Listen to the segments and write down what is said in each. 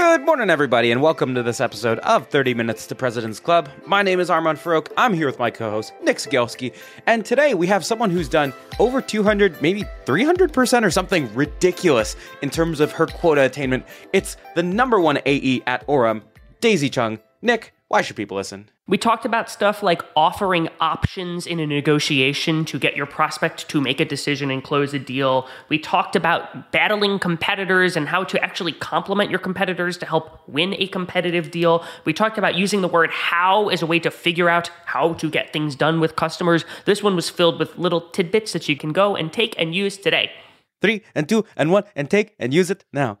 Good morning, everybody, and welcome to this episode of 30 Minutes to President's Club. My name is Armand Farrokh. I'm here with my co host, Nick Cegelski, and today we have someone who's done over 200, maybe 300% or something ridiculous in terms of her quota attainment. It's the number one AE at Orum, Daisy Chung. Nick, why should people listen? We talked about stuff like offering options in a negotiation to get your prospect to make a decision and close a deal. We talked about battling competitors and how to actually complement your competitors to help win a competitive deal. We talked about using the word how as a way to figure out how to get things done with customers. This one was filled with little tidbits that you can go and take and use today. Three and two and one and take and use it now.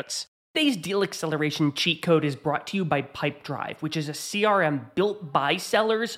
notes. Today's deal acceleration cheat code is brought to you by Pipedrive, which is a CRM built by sellers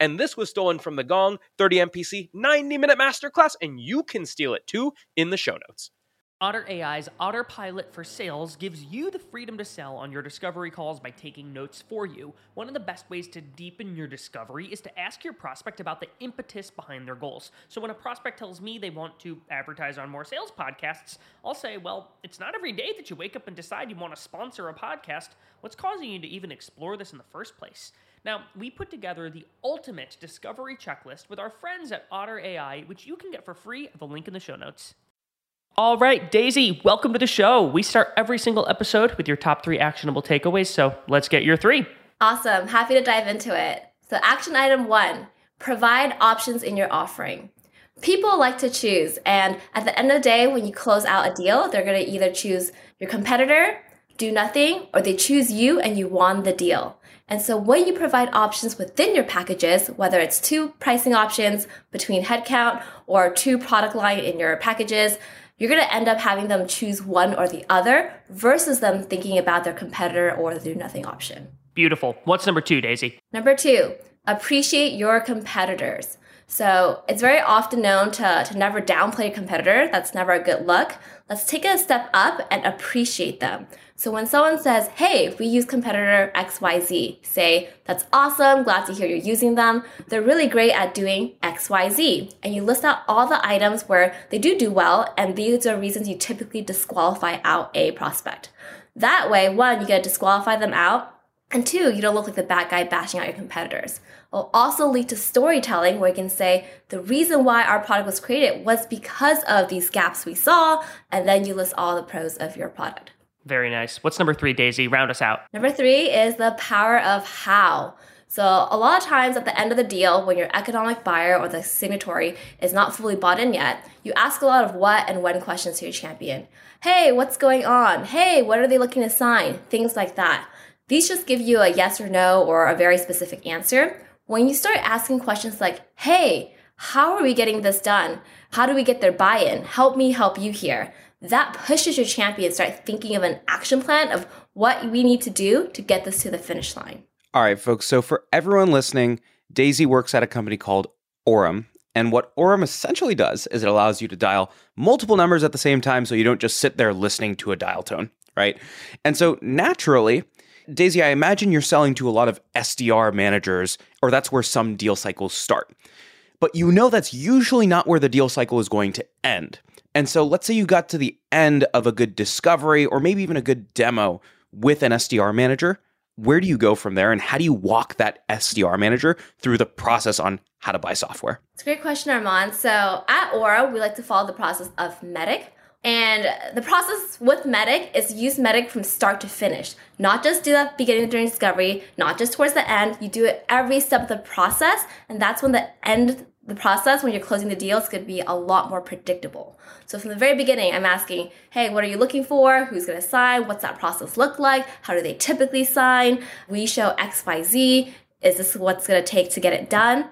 And this was stolen from the Gong 30 MPC 90 minute masterclass, and you can steal it too in the show notes. Otter AI's Otter Pilot for Sales gives you the freedom to sell on your discovery calls by taking notes for you. One of the best ways to deepen your discovery is to ask your prospect about the impetus behind their goals. So when a prospect tells me they want to advertise on more sales podcasts, I'll say, well, it's not every day that you wake up and decide you want to sponsor a podcast. What's causing you to even explore this in the first place? Now, we put together the ultimate discovery checklist with our friends at Otter AI, which you can get for free at the link in the show notes. All right, Daisy, welcome to the show. We start every single episode with your top three actionable takeaways, so let's get your three. Awesome. Happy to dive into it. So, action item one provide options in your offering. People like to choose, and at the end of the day, when you close out a deal, they're going to either choose your competitor, do nothing, or they choose you and you won the deal. And so when you provide options within your packages, whether it's two pricing options between headcount or two product line in your packages, you're going to end up having them choose one or the other versus them thinking about their competitor or the do nothing option. Beautiful. What's number two, Daisy? Number two, appreciate your competitors. So it's very often known to, to never downplay a competitor. That's never a good look. Let's take a step up and appreciate them. So when someone says, hey, we use competitor XYZ, say, that's awesome, glad to hear you're using them. They're really great at doing XYZ. And you list out all the items where they do do well, and these are reasons you typically disqualify out a prospect. That way, one, you get to disqualify them out, And two, you don't look like the bad guy bashing out your competitors. It'll also lead to storytelling where you can say the reason why our product was created was because of these gaps we saw, and then you list all the pros of your product. Very nice. What's number three, Daisy? Round us out. Number three is the power of how. So, a lot of times at the end of the deal, when your economic buyer or the signatory is not fully bought in yet, you ask a lot of what and when questions to your champion. Hey, what's going on? Hey, what are they looking to sign? Things like that. These just give you a yes or no or a very specific answer. When you start asking questions like, hey, how are we getting this done? How do we get their buy in? Help me help you here. That pushes your champion to start thinking of an action plan of what we need to do to get this to the finish line. All right, folks. So, for everyone listening, Daisy works at a company called Orum. And what Orum essentially does is it allows you to dial multiple numbers at the same time so you don't just sit there listening to a dial tone, right? And so, naturally, Daisy, I imagine you're selling to a lot of SDR managers, or that's where some deal cycles start. But you know that's usually not where the deal cycle is going to end. And so let's say you got to the end of a good discovery or maybe even a good demo with an SDR manager. Where do you go from there and how do you walk that SDR manager through the process on how to buy software? It's a great question, Armand. So at Orum, we like to follow the process of MEDDIC. And the process with MEDDIC is use MEDDIC from start to finish. Not just do that beginning during discovery, not just towards the end. You do it every step of the process, and that's when the end the process when you're closing the deal is going to be a lot more predictable. So from the very beginning, I'm asking, hey, what are you looking for? Who's going to sign? What's that process look like? How do they typically sign? We show X, Y, Z. Is this what's going to take to get it done?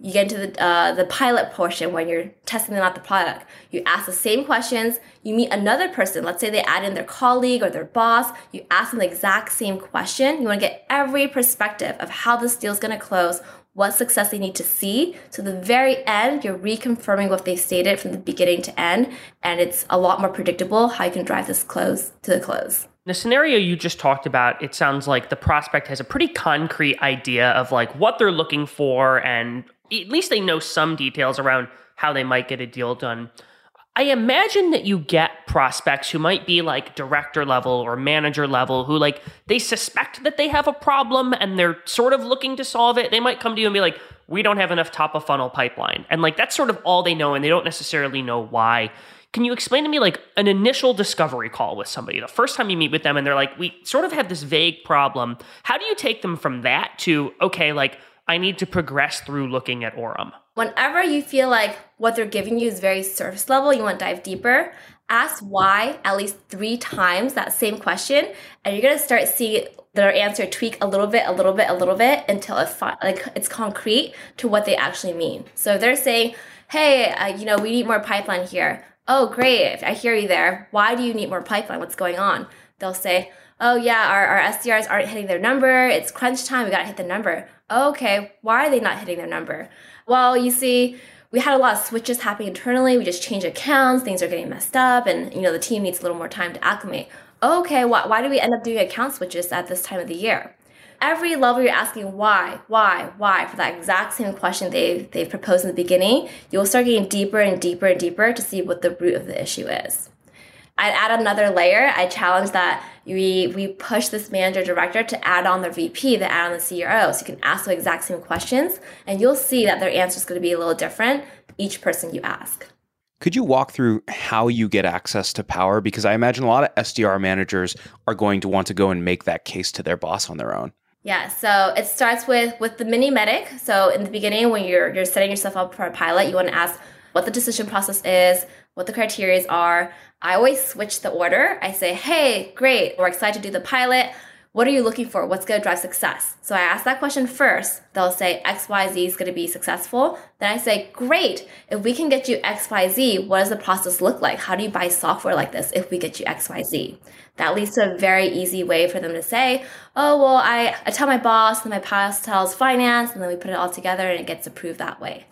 you get into the, uh, the pilot portion when you're testing them out the product. You ask the same questions. You meet another person. Let's say they add in their colleague or their boss. You ask them the exact same question. You want to get every perspective of how this deal is going to close, what success they need to see. So the very end, you're reconfirming what they stated from the beginning to end, and it's a lot more predictable how you can drive this close to the close. The scenario you just talked about, it sounds like the prospect has a pretty concrete idea of like what they're looking for and at least they know some details around how they might get a deal done. I imagine that you get prospects who might be like director level or manager level who like they suspect that they have a problem and they're sort of looking to solve it. They might come to you and be like, "We don't have enough top of funnel pipeline." And like that's sort of all they know and they don't necessarily know why. Can you explain to me like an initial discovery call with somebody? The first time you meet with them and they're like, "We sort of have this vague problem." How do you take them from that to, "Okay, like I need to progress through looking at Orum. Whenever you feel like what they're giving you is very surface level, you want to dive deeper, ask why at least three times that same question, and you're gonna start seeing their answer tweak a little bit, a little bit, a little bit until it fi- like it's concrete to what they actually mean. So if they're saying, "Hey, uh, you know, we need more pipeline here." Oh, great! I hear you there. Why do you need more pipeline? What's going on? They'll say, "Oh yeah, our, our SDRs aren't hitting their number. It's crunch time. We gotta hit the number." okay, why are they not hitting their number? Well, you see, we had a lot of switches happening internally. We just changed accounts, things are getting messed up, and you know the team needs a little more time to acclimate. Okay, why, why do we end up doing account switches at this time of the year? Every level you're asking why, why, why for that exact same question they've, they've proposed in the beginning, you'll start getting deeper and deeper and deeper to see what the root of the issue is. I'd add another layer. I challenge that we we push this manager director to add on the VP, to add on the CRO, so you can ask the exact same questions, and you'll see that their answer is going to be a little different each person you ask. Could you walk through how you get access to power? Because I imagine a lot of SDR managers are going to want to go and make that case to their boss on their own. Yeah, so it starts with with the mini MEDDIC. So in the beginning, when you're you're setting yourself up for a pilot, you want to ask what the decision process is, what the criteria are. I always switch the order. I say, hey, great, we're excited to do the pilot. What are you looking for? What's going to drive success? So I ask that question first. They'll say XYZ is going to be successful. Then I say, great. If we can get you XYZ, what does the process look like? How do you buy software like this if we get you XYZ? That leads to a very easy way for them to say, oh, well, I, I tell my boss, and my boss tells finance, and then we put it all together and it gets approved that way.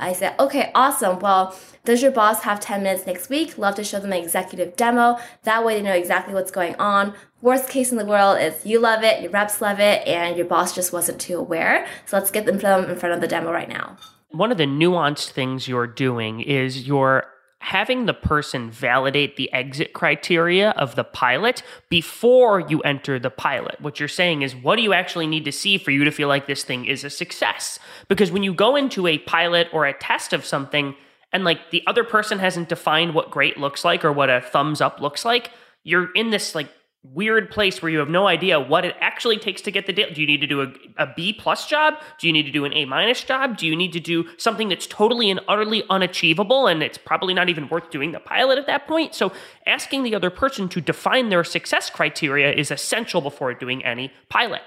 I said, okay, awesome. Well, does your boss have 10 minutes next week? Love to show them an executive demo. That way they know exactly what's going on. Worst case in the world is you love it, your reps love it, and your boss just wasn't too aware. So let's get them in front of the demo right now. One of the nuanced things you're doing is you're having the person validate the exit criteria of the pilot before you enter the pilot. What you're saying is, what do you actually need to see for you to feel like this thing is a success? Because when you go into a pilot or a test of something, and like the other person hasn't defined what great looks like or what a thumbs up looks like, you're in this like weird place where you have no idea what it actually takes to get the deal. Do you need to do a, a B plus job? Do you need to do an A minus job? Do you need to do something that's totally and utterly unachievable and it's probably not even worth doing the pilot at that point? So asking the other person to define their success criteria is essential before doing any pilot.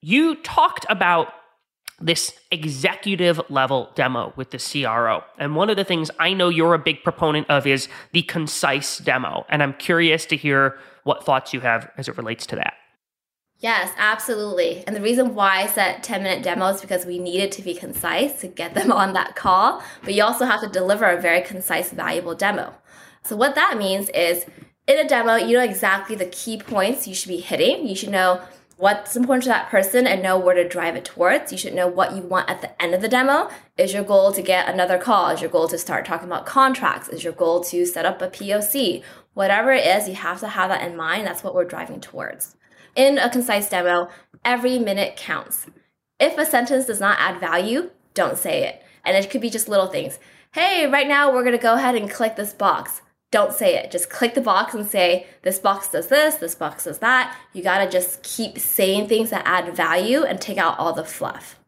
You talked about this executive level demo with the CRO. And one of the things I know you're a big proponent of is the concise demo. And I'm curious to hear what thoughts you have as it relates to that. Yes, absolutely. And the reason why I set 10 minute demos is because we needed to be concise to get them on that call, but you also have to deliver a very concise, valuable demo. So, what that means is in a demo, you know exactly the key points you should be hitting. You should know what's important to that person and know where to drive it towards. You should know what you want at the end of the demo. Is your goal to get another call? Is your goal to start talking about contracts? Is your goal to set up a POC? Whatever it is, you have to have that in mind. That's what we're driving towards. In a concise demo, every minute counts. If a sentence does not add value, don't say it. And it could be just little things. Hey, right now we're gonna go ahead and click this box don't say it. Just click the box and say, this box does this, this box does that. You gotta just keep saying things that add value and take out all the fluff.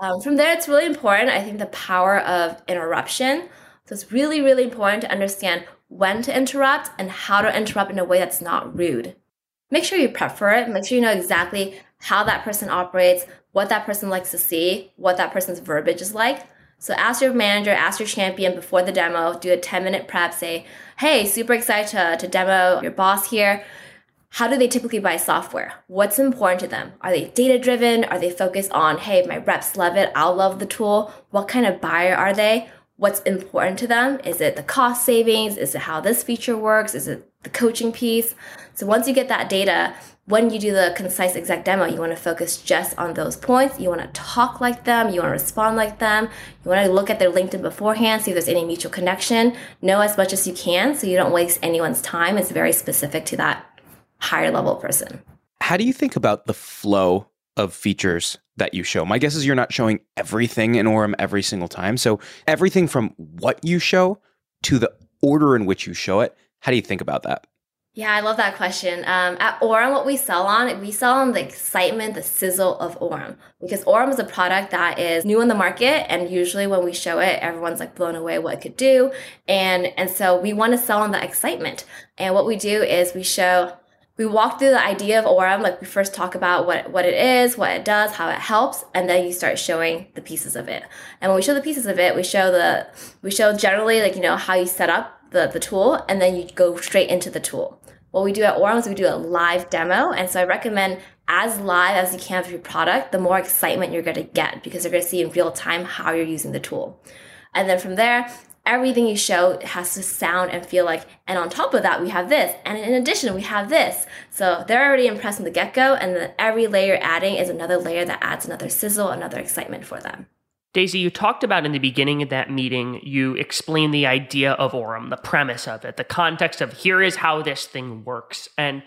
Um, from there, it's really important, I think, the power of interruption. So it's really, really important to understand when to interrupt and how to interrupt in a way that's not rude. Make sure you prep for it. Make sure you know exactly how that person operates, what that person likes to see, what that person's verbiage is like so ask your manager, ask your champion before the demo, do a 10 minute prep, say, hey, super excited to, to demo your boss here. How do they typically buy software? What's important to them? Are they data driven? Are they focused on, hey, my reps love it, I'll love the tool? What kind of buyer are they? What's important to them? Is it the cost savings? Is it how this feature works? Is it the coaching piece? So once you get that data, when you do the concise exec demo, you want to focus just on those points. You want to talk like them. You want to respond like them. You want to look at their LinkedIn beforehand, see if there's any mutual connection. Know as much as you can so you don't waste anyone's time. It's very specific to that higher level person. How do you think about the flow of features that you show? My guess is you're not showing everything in Orum every single time. So everything from what you show to the order in which you show it. How do you think about that? Yeah, I love that question. Um, at Orum, what we sell on, we sell on the excitement, the sizzle of Orum. Because Orum is a product that is new in the market, and usually when we show it, everyone's like blown away what it could do. And and so we want to sell on the excitement. And what we do is we show we walk through the idea of Orum, like we first talk about what, what it is, what it does, how it helps, and then you start showing the pieces of it. And when we show the pieces of it, we show the we show generally like, you know, how you set up the, the tool and then you go straight into the tool. What we do at Orum is we do a live demo. And so I recommend as live as you can with your product, the more excitement you're to get because you're going to see in real time how you're using the tool. And then from there, everything you show has to sound and feel like, and on top of that, we have this. And in addition, we have this. So they're already impressed from the get go. And then every layer adding is another layer that adds another sizzle, another excitement for them. Daisy, you talked about in the beginning of that meeting, you explained the idea of Orum, the premise of it, the context of here is how this thing works. And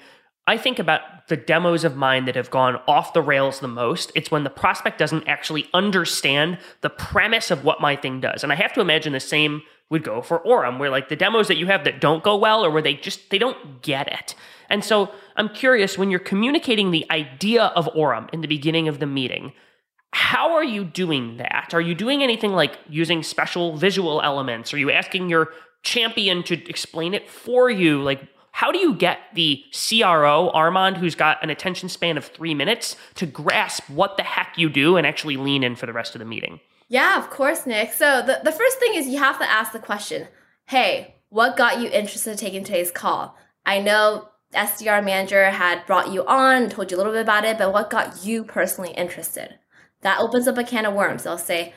I think about the demos of mine that have gone off the rails the most. It's when the prospect doesn't actually understand the premise of what my thing does. And I have to imagine the same would go for Orum, where like the demos that you have that don't go well or where they just they don't get it. And so I'm curious when you're communicating the idea of Orum in the beginning of the meeting, how are you doing that? Are you doing anything like using special visual elements? Are you asking your champion to explain it for you? Like, how do you get the CRO, Armand, who's got an attention span of three minutes, to grasp what the heck you do and actually lean in for the rest of the meeting? Yeah, of course, Nick. So, the, the first thing is you have to ask the question Hey, what got you interested in taking today's call? I know SDR manager had brought you on, told you a little bit about it, but what got you personally interested? that opens up a can of worms. They'll say,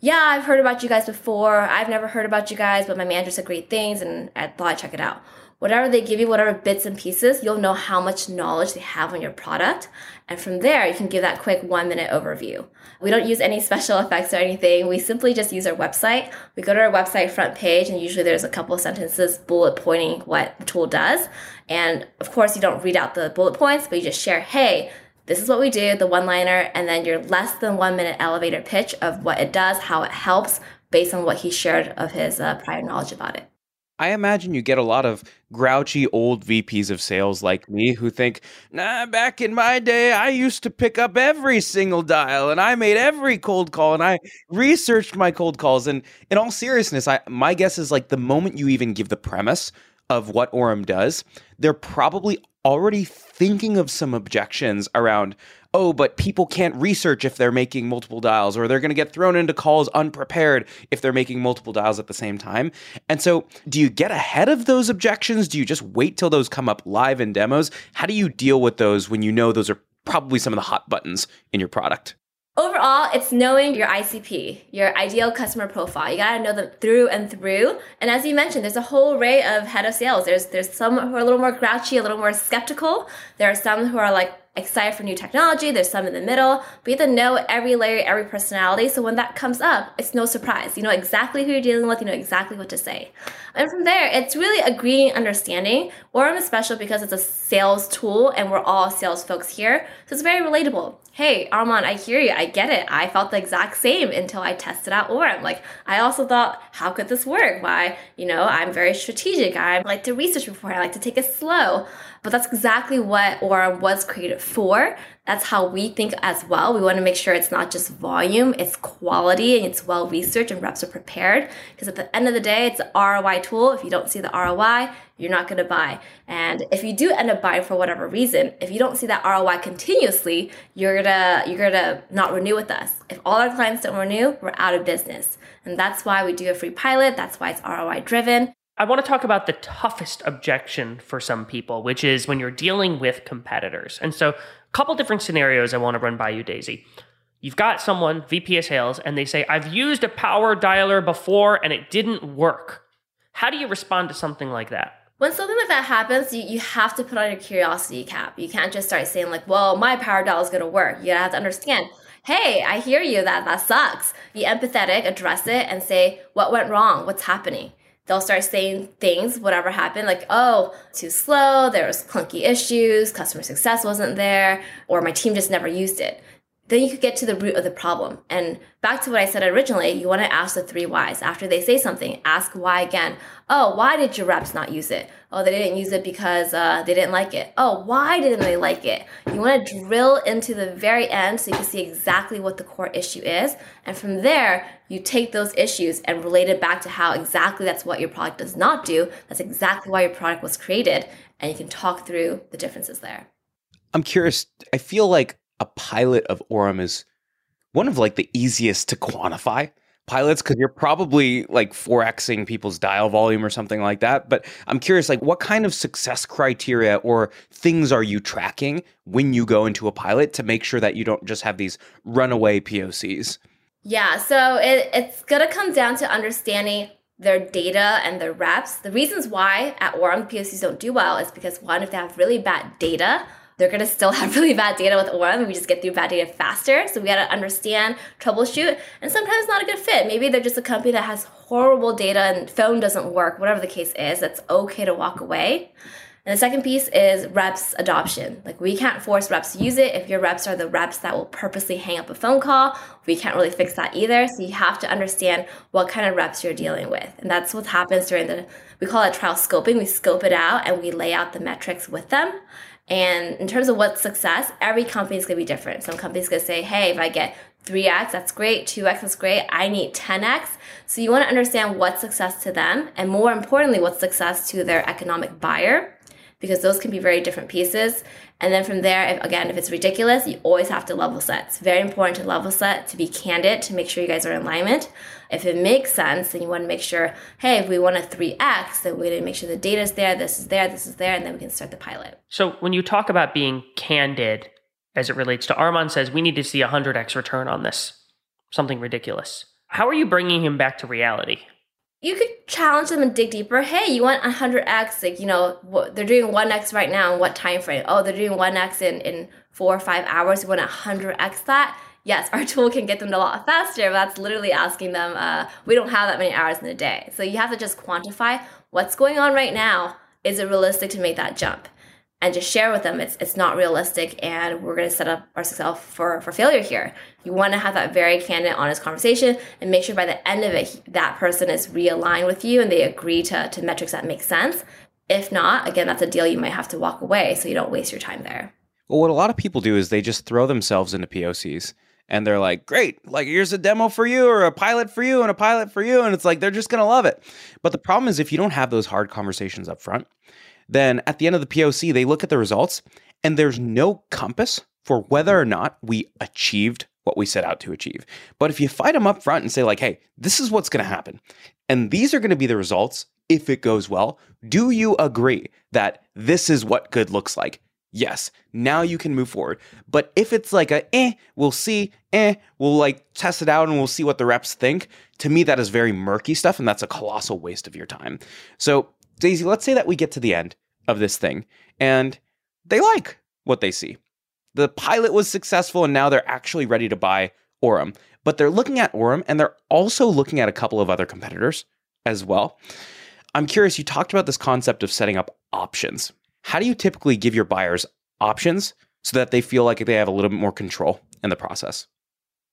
yeah, I've heard about you guys before. I've never heard about you guys, but my manager said great things and I thought I'd check it out. Whatever they give you, whatever bits and pieces, you'll know how much knowledge they have on your product. And from there, you can give that quick one minute overview. We don't use any special effects or anything. We simply just use our website. We go to our website front page, and usually there's a couple of sentences bullet pointing what the tool does. And of course, you don't read out the bullet points, but you just share, hey, this is what we do, the one liner, and then your less than one minute elevator pitch of what it does, how it helps, based on what he shared of his uh, prior knowledge about it. I imagine you get a lot of grouchy old VPs of sales like me who think, nah, back in my day, I used to pick up every single dial and I made every cold call and I researched my cold calls. And in all seriousness, I, my guess is like the moment you even give the premise of what Orum does, they're probably already thinking of some objections around oh, but people can't research if they're making multiple dials, or they're going to get thrown into calls unprepared if they're making multiple dials at the same time. And so, do you get ahead of those objections? Do you just wait till those come up live in demos? How do you deal with those when you know those are probably some of the hot buttons in your product? Overall, it's knowing your ICP, your ideal customer profile. You gotta know them through and through. And as you mentioned, there's a whole array of head of sales. There's there's some who are a little more grouchy, a little more skeptical. There are some who are like excited for new technology. There's some in the middle, but you have to know every layer, every personality. So when that comes up, it's no surprise. You know exactly who you're dealing with. You know exactly what to say. And from there, it's really agreeing, understanding. Orum is special because it's a sales tool, and we're all sales folks here, so it's very relatable hey, Armand, I hear you. I get it. I felt the exact same until I tested out Orum. Like, I also thought, how could this work? Why, you know, I'm very strategic. I like to research before. I like to take it slow. But that's exactly what Orum was created for. That's how we think as well. We want to make sure it's not just volume, it's quality and it's well researched and reps are prepared. Because at the end of the day, it's an ROI tool. If you don't see the ROI, you're not going to buy. And if you do end up buying for whatever reason, if you don't see that ROI continuously, you're gonna you're gonna not renew with us. If all our clients don't renew, we're out of business. And that's why we do a free pilot. That's why it's ROI driven. I want to talk about the toughest objection for some people, which is when you're dealing with competitors. And so, a couple different scenarios I want to run by you, Daisy. You've got someone, VP of sales, and they say, I've used a power dialer before and it didn't work. How do you respond to something like that? When something like that happens, you, you have to put on your curiosity cap. You can't just start saying, like, well, my power dial is going to work. You have to understand, hey, I hear you, that, that sucks. Be empathetic, address it, and say, what went wrong? What's happening? They'll start saying things, whatever happened, like, oh, too slow, there was clunky issues, customer success wasn't there, or my team just never used it. Then you could get to the root of the problem. And back to what I said originally, you want to ask the three whys. After they say something, ask why again. Oh, why did your reps not use it? Oh, they didn't use it because uh, they didn't like it. Oh, why didn't they like it? You want to drill into the very end so you can see exactly what the core issue is. And from there, you take those issues and relate it back to how exactly that's what your product does not do. That's exactly why your product was created. And you can talk through the differences there. I'm curious. I feel like a pilot of Orum is one of like the easiest to quantify pilots because you're probably like 4xing people's dial volume or something like that. But I'm curious, like, what kind of success criteria or things are you tracking when you go into a pilot to make sure that you don't just have these runaway POCs? Yeah, so it, it's going to come down to understanding their data and their reps. The reasons why at Orum POCs don't do well is because one, if they have really bad data, they're going to still have really bad data with Orum. We just get through bad data faster. So we got to understand, troubleshoot, and sometimes not a good fit. Maybe they're just a company that has horrible data and phone doesn't work, whatever the case is. That's okay to walk away. And the second piece is reps adoption. Like we can't force reps to use it. If your reps are the reps that will purposely hang up a phone call, we can't really fix that either. So you have to understand what kind of reps you're dealing with. And that's what happens during the, we call it trial scoping. We scope it out and we lay out the metrics with them. And in terms of what success, every company is gonna be different. Some companies gonna say, hey, if I get 3x, that's great, 2x, that's great, I need 10x. So you wanna understand what's success to them, and more importantly, what's success to their economic buyer because those can be very different pieces. And then from there, if, again, if it's ridiculous, you always have to level set. It's very important to level set, to be candid, to make sure you guys are in alignment. If it makes sense, then you want to make sure, hey, if we want a 3x, then we need to make sure the data is there, this is there, this is there, and then we can start the pilot. So when you talk about being candid as it relates to Armand says, we need to see a 100x return on this, something ridiculous. How are you bringing him back to reality? you could challenge them and dig deeper. Hey, you want 100x? Like, you know, what, they're doing 1x right now in what time frame? Oh, they're doing 1x in, in four or five hours. You want 100x that? Yes, our tool can get them a lot faster. But that's literally asking them, uh, we don't have that many hours in a day. So you have to just quantify what's going on right now. Is it realistic to make that jump? and just share with them it's it's not realistic and we're going to set up ourselves for for failure here you want to have that very candid honest conversation and make sure by the end of it that person is realigned with you and they agree to, to metrics that make sense if not again that's a deal you might have to walk away so you don't waste your time there well what a lot of people do is they just throw themselves into pocs and they're like great like here's a demo for you or a pilot for you and a pilot for you and it's like they're just going to love it but the problem is if you don't have those hard conversations up front then at the end of the POC, they look at the results and there's no compass for whether or not we achieved what we set out to achieve. But if you fight them up front and say, like, hey, this is what's going to happen, and these are going to be the results if it goes well, do you agree that this is what good looks like? Yes, now you can move forward. But if it's like a eh, we'll see, eh, we'll like test it out and we'll see what the reps think, to me, that is very murky stuff and that's a colossal waste of your time. So Daisy, let's say that we get to the end of this thing and they like what they see. The pilot was successful and now they're actually ready to buy Orum. But they're looking at Orum and they're also looking at a couple of other competitors as well. I'm curious, you talked about this concept of setting up options. How do you typically give your buyers options so that they feel like they have a little bit more control in the process?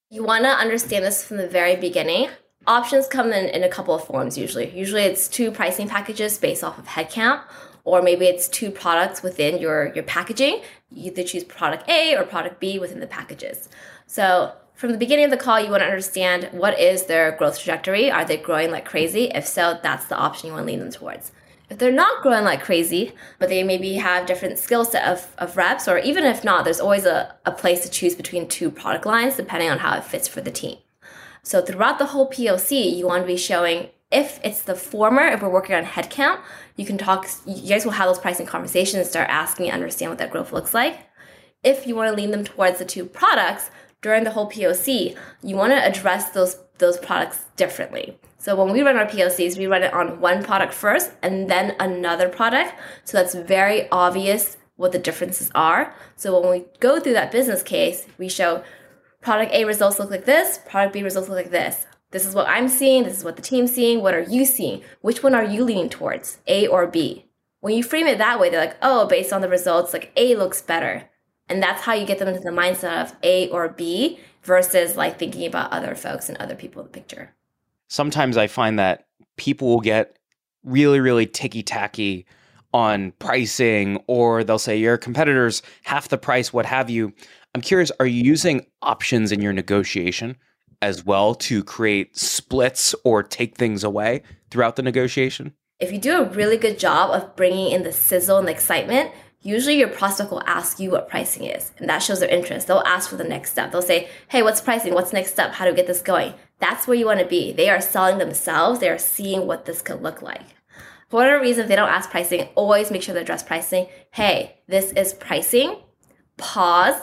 You want to understand this from the very beginning options come in, in a couple of forms usually. Usually it's two pricing packages based off of headcount, or maybe it's two products within your, your packaging. You either choose product A or product B within the packages. So from the beginning of the call, you want to understand what is their growth trajectory. Are they growing like crazy? If so, that's the option you want to lean them towards. If they're not growing like crazy, but they maybe have different skill set of, of reps, or even if not, there's always a, a place to choose between two product lines depending on how it fits for the team. So throughout the whole POC, you want to be showing if it's the former, if we're working on headcount, you can talk, you guys will have those pricing conversations and start asking and understand what that growth looks like. If you want to lean them towards the two products during the whole POC, you want to address those, those products differently. So when we run our POCs, we run it on one product first and then another product. So that's very obvious what the differences are. So when we go through that business case, we show product A results look like this, product B results look like this. This is what I'm seeing, this is what the team's seeing, what are you seeing? Which one are you leaning towards, A or B? When you frame it that way, they're like, oh, based on the results, like A looks better. And that's how you get them into the mindset of A or B versus like thinking about other folks and other people in the picture. Sometimes I find that people will get really, really ticky tacky on pricing, or they'll say your competitors half the price, what have you. I'm curious, are you using options in your negotiation as well to create splits or take things away throughout the negotiation? If you do a really good job of bringing in the sizzle and the excitement, usually your prospect will ask you what pricing is, and that shows their interest. They'll ask for the next step. They'll say, Hey, what's pricing? What's next step? How do we get this going? That's where you want to be. They are selling themselves, they are seeing what this could look like. For whatever reason, they don't ask pricing, always make sure they address pricing. Hey, this is pricing. Pause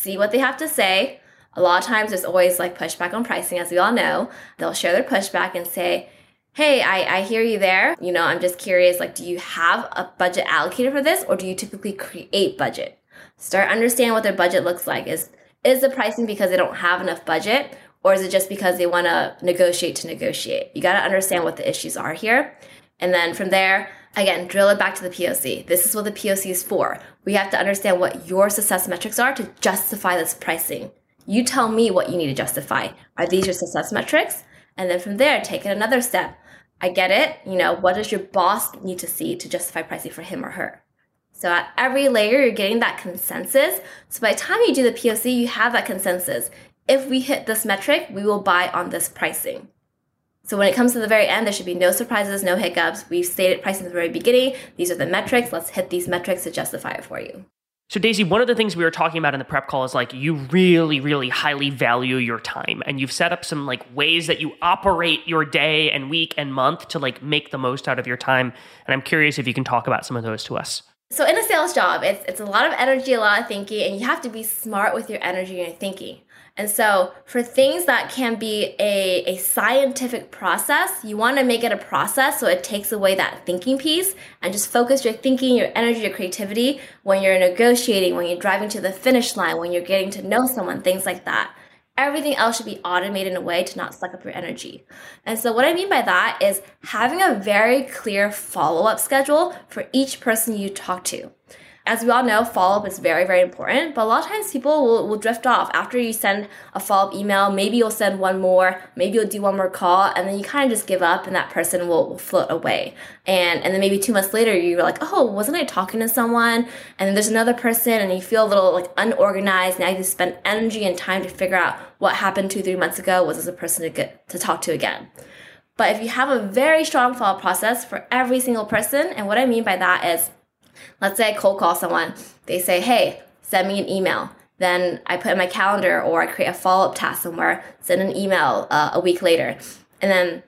see what they have to say. A lot of times there's always like pushback on pricing, as we all know. They'll share their pushback and say, Hey, I, I hear you there. You know, I'm just curious, like, do you have a budget allocated for this or do you typically create budget? Start understanding what their budget looks like. Is is the pricing because they don't have enough budget or is it just because they want to negotiate to negotiate? You got to understand what the issues are here. And then from there, Again, drill it back to the POC. This is what the POC is for. We have to understand what your success metrics are to justify this pricing. You tell me what you need to justify. Are these your success metrics? And then from there, take it another step. I get it. You know, what does your boss need to see to justify pricing for him or her? So at every layer, you're getting that consensus. So by the time you do the POC, you have that consensus. If we hit this metric, we will buy on this pricing. So when it comes to the very end, there should be no surprises, no hiccups. We've stated pricing at the very beginning. These are the metrics. Let's hit these metrics to justify it for you. So, Daisy, one of the things we were talking about in the prep call is like you really, really highly value your time. And you've set up some like ways that you operate your day and week and month to like make the most out of your time. And I'm curious if you can talk about some of those to us. So in a sales job, it's it's a lot of energy, a lot of thinking, and you have to be smart with your energy and your thinking. And so for things that can be a, a scientific process, you want to make it a process so it takes away that thinking piece and just focus your thinking, your energy, your creativity when you're negotiating, when you're driving to the finish line, when you're getting to know someone, things like that. Everything else should be automated in a way to not suck up your energy. And so, what I mean by that is having a very clear follow up schedule for each person you talk to as we all know, follow up is very, very important. But a lot of times people will, will drift off after you send a follow up email. Maybe you'll send one more, maybe you'll do one more call, and then you kind of just give up and that person will, will float away. And, and then maybe two months later, you're like, oh, wasn't I talking to someone? And then there's another person, and you feel a little like unorganized. Now you spend energy and time to figure out what happened two, three months ago. Was this a person to get to talk to again? But if you have a very strong follow up process for every single person, and what I mean by that is, Let's say I cold call someone. They say, hey, send me an email. Then I put in my calendar or I create a follow up task somewhere, send an email uh, a week later. And then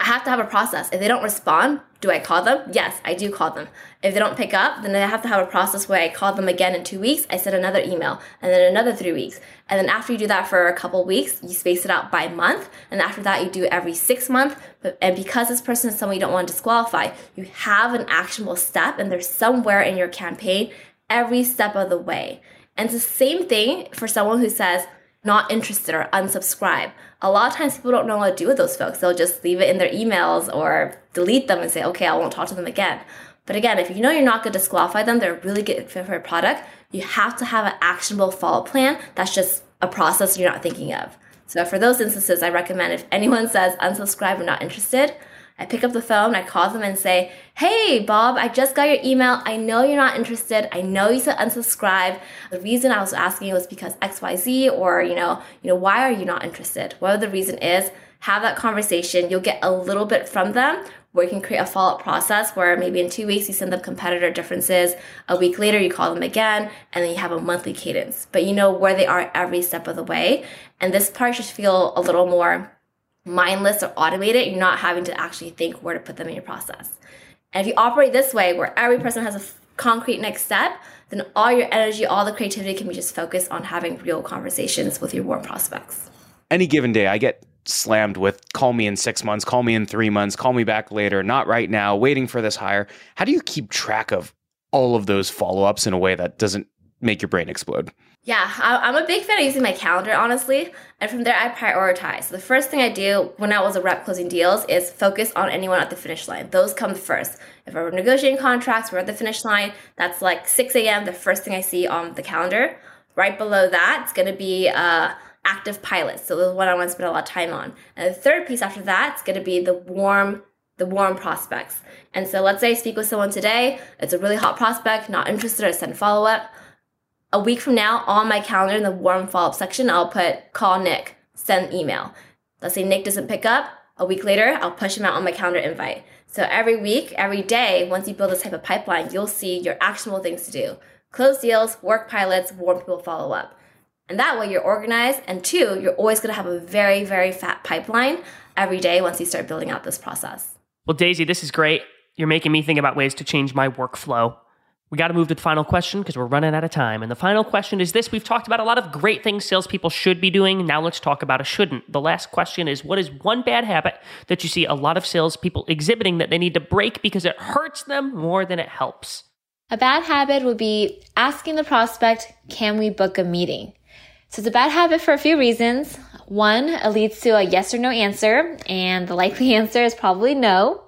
I have to have a process. If they don't respond, do I call them? Yes, I do call them. If they don't pick up, then I have to have a process where I call them again in two weeks. I send another email, and then another three weeks. And then after you do that for a couple weeks, you space it out by month. And after that, you do it every six months. But, and because this person is someone you don't want to disqualify, you have an actionable step, and there's somewhere in your campaign every step of the way. And it's the same thing for someone who says, not interested or unsubscribe. A lot of times people don't know what to do with those folks. They'll just leave it in their emails or delete them and say, okay, I won't talk to them again. But again, if you know you're not going to disqualify them, they're really good fit for a product, you have to have an actionable follow plan that's just a process you're not thinking of. So for those instances, I recommend if anyone says unsubscribe or not interested, I pick up the phone, I call them and say, Hey, Bob, I just got your email. I know you're not interested. I know you said unsubscribe. The reason I was asking was because XYZ or, you know, you know, why are you not interested? Whatever the reason is, have that conversation. You'll get a little bit from them where you can create a follow-up process where maybe in two weeks you send them competitor differences. A week later you call them again and then you have a monthly cadence. But you know where they are every step of the way. And this part should feel a little more mindless or automated, you're not having to actually think where to put them in your process. And if you operate this way, where every person has a concrete next step, then all your energy, all the creativity can be just focused on having real conversations with your warm prospects. Any given day, I get slammed with call me in six months, call me in three months, call me back later, not right now, waiting for this hire. How do you keep track of all of those follow ups in a way that doesn't make your brain explode? Yeah, I'm a big fan of using my calendar, honestly. And from there, I prioritize. So the first thing I do when I was a rep closing deals is focus on anyone at the finish line. Those come first. If we're negotiating contracts, we're at the finish line, that's like 6 a.m., the first thing I see on the calendar. Right below that, it's going to be uh, active pilots. So the one I want to spend a lot of time on. And the third piece after that, it's going to be the warm the warm prospects. And so let's say I speak with someone today, it's a really hot prospect, not interested, I send follow up a week from now on my calendar in the warm follow up section, I'll put call Nick, send email. Let's say Nick doesn't pick up. A week later, I'll push him out on my calendar invite. So every week, every day, once you build this type of pipeline, you'll see your actionable things to do. Close deals, work pilots, warm people follow up. And that way you're organized. And two, you're always going to have a very, very fat pipeline every day once you start building out this process. Well, Daisy, this is great. You're making me think about ways to change my workflow. We got to move to the final question because we're running out of time. And the final question is this We've talked about a lot of great things salespeople should be doing. Now let's talk about a shouldn't. The last question is What is one bad habit that you see a lot of salespeople exhibiting that they need to break because it hurts them more than it helps? A bad habit would be asking the prospect, Can we book a meeting? So it's a bad habit for a few reasons. One, it leads to a yes or no answer, and the likely answer is probably no.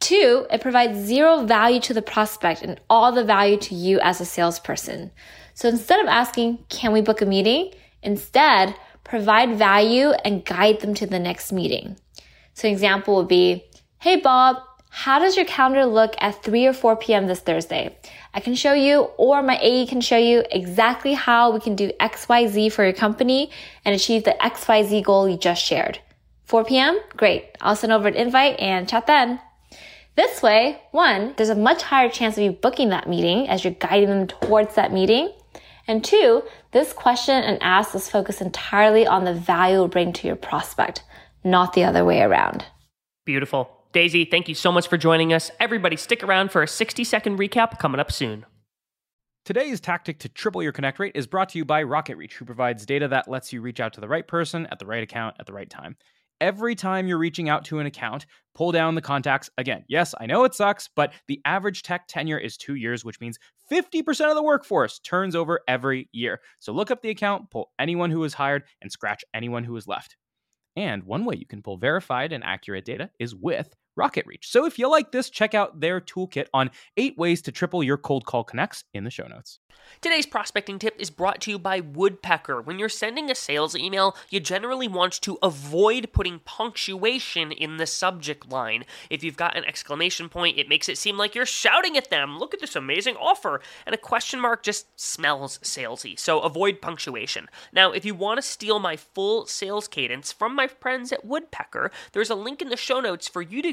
Two, it provides zero value to the prospect and all the value to you as a salesperson. So instead of asking, can we book a meeting? Instead, provide value and guide them to the next meeting. So an example would be, Hey Bob, how does your calendar look at 3 or 4 p.m. this Thursday? I can show you, or my AE can show you exactly how we can do XYZ for your company and achieve the XYZ goal you just shared. 4 p.m.? Great. I'll send over an invite and chat then. This way, one, there's a much higher chance of you booking that meeting as you're guiding them towards that meeting. And two, this question and ask is focused entirely on the value it will bring to your prospect, not the other way around. Beautiful. Daisy, thank you so much for joining us. Everybody, stick around for a 60 second recap coming up soon. Today's tactic to triple your connect rate is brought to you by RocketReach, who provides data that lets you reach out to the right person at the right account at the right time. Every time you're reaching out to an account, pull down the contacts. Again, yes, I know it sucks, but the average tech tenure is two years, which means 50% of the workforce turns over every year. So look up the account, pull anyone who was hired, and scratch anyone who was left. And one way you can pull verified and accurate data is with RocketReach. So if you like this, check out their toolkit on eight ways to triple your cold call connects in the show notes. Today's prospecting tip is brought to you by Woodpecker. When you're sending a sales email, you generally want to avoid putting punctuation in the subject line. If you've got an exclamation point, it makes it seem like you're shouting at them, look at this amazing offer. And a question mark just smells salesy. So avoid punctuation. Now, if you want to steal my full sales cadence from my friends at Woodpecker, there's a link in the show notes for you to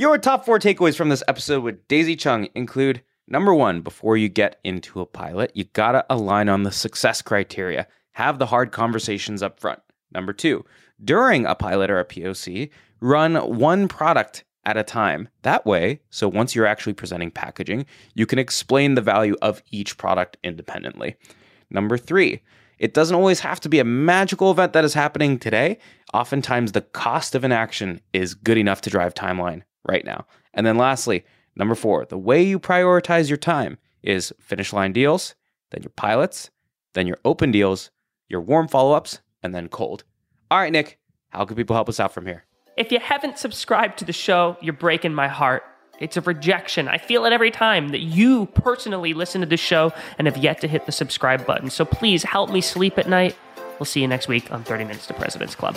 Your top four takeaways from this episode with Daisy Chung include number one, before you get into a pilot, you gotta align on the success criteria. Have the hard conversations up front. Number two, during a pilot or a POC, run one product at a time. That way, so once you're actually presenting packaging, you can explain the value of each product independently. Number three, it doesn't always have to be a magical event that is happening today. Oftentimes, the cost of an action is good enough to drive timeline right now. And then lastly, number four, the way you prioritize your time is finish line deals, then your pilots, then your open deals, your warm follow ups, and then cold. All right, Nick, how can people help us out from here? If you haven't subscribed to the show, you're breaking my heart. It's a rejection. I feel it every time that you personally listen to the show and have yet to hit the subscribe button. So please help me sleep at night. We'll see you next week on 30 Minutes to President's Club.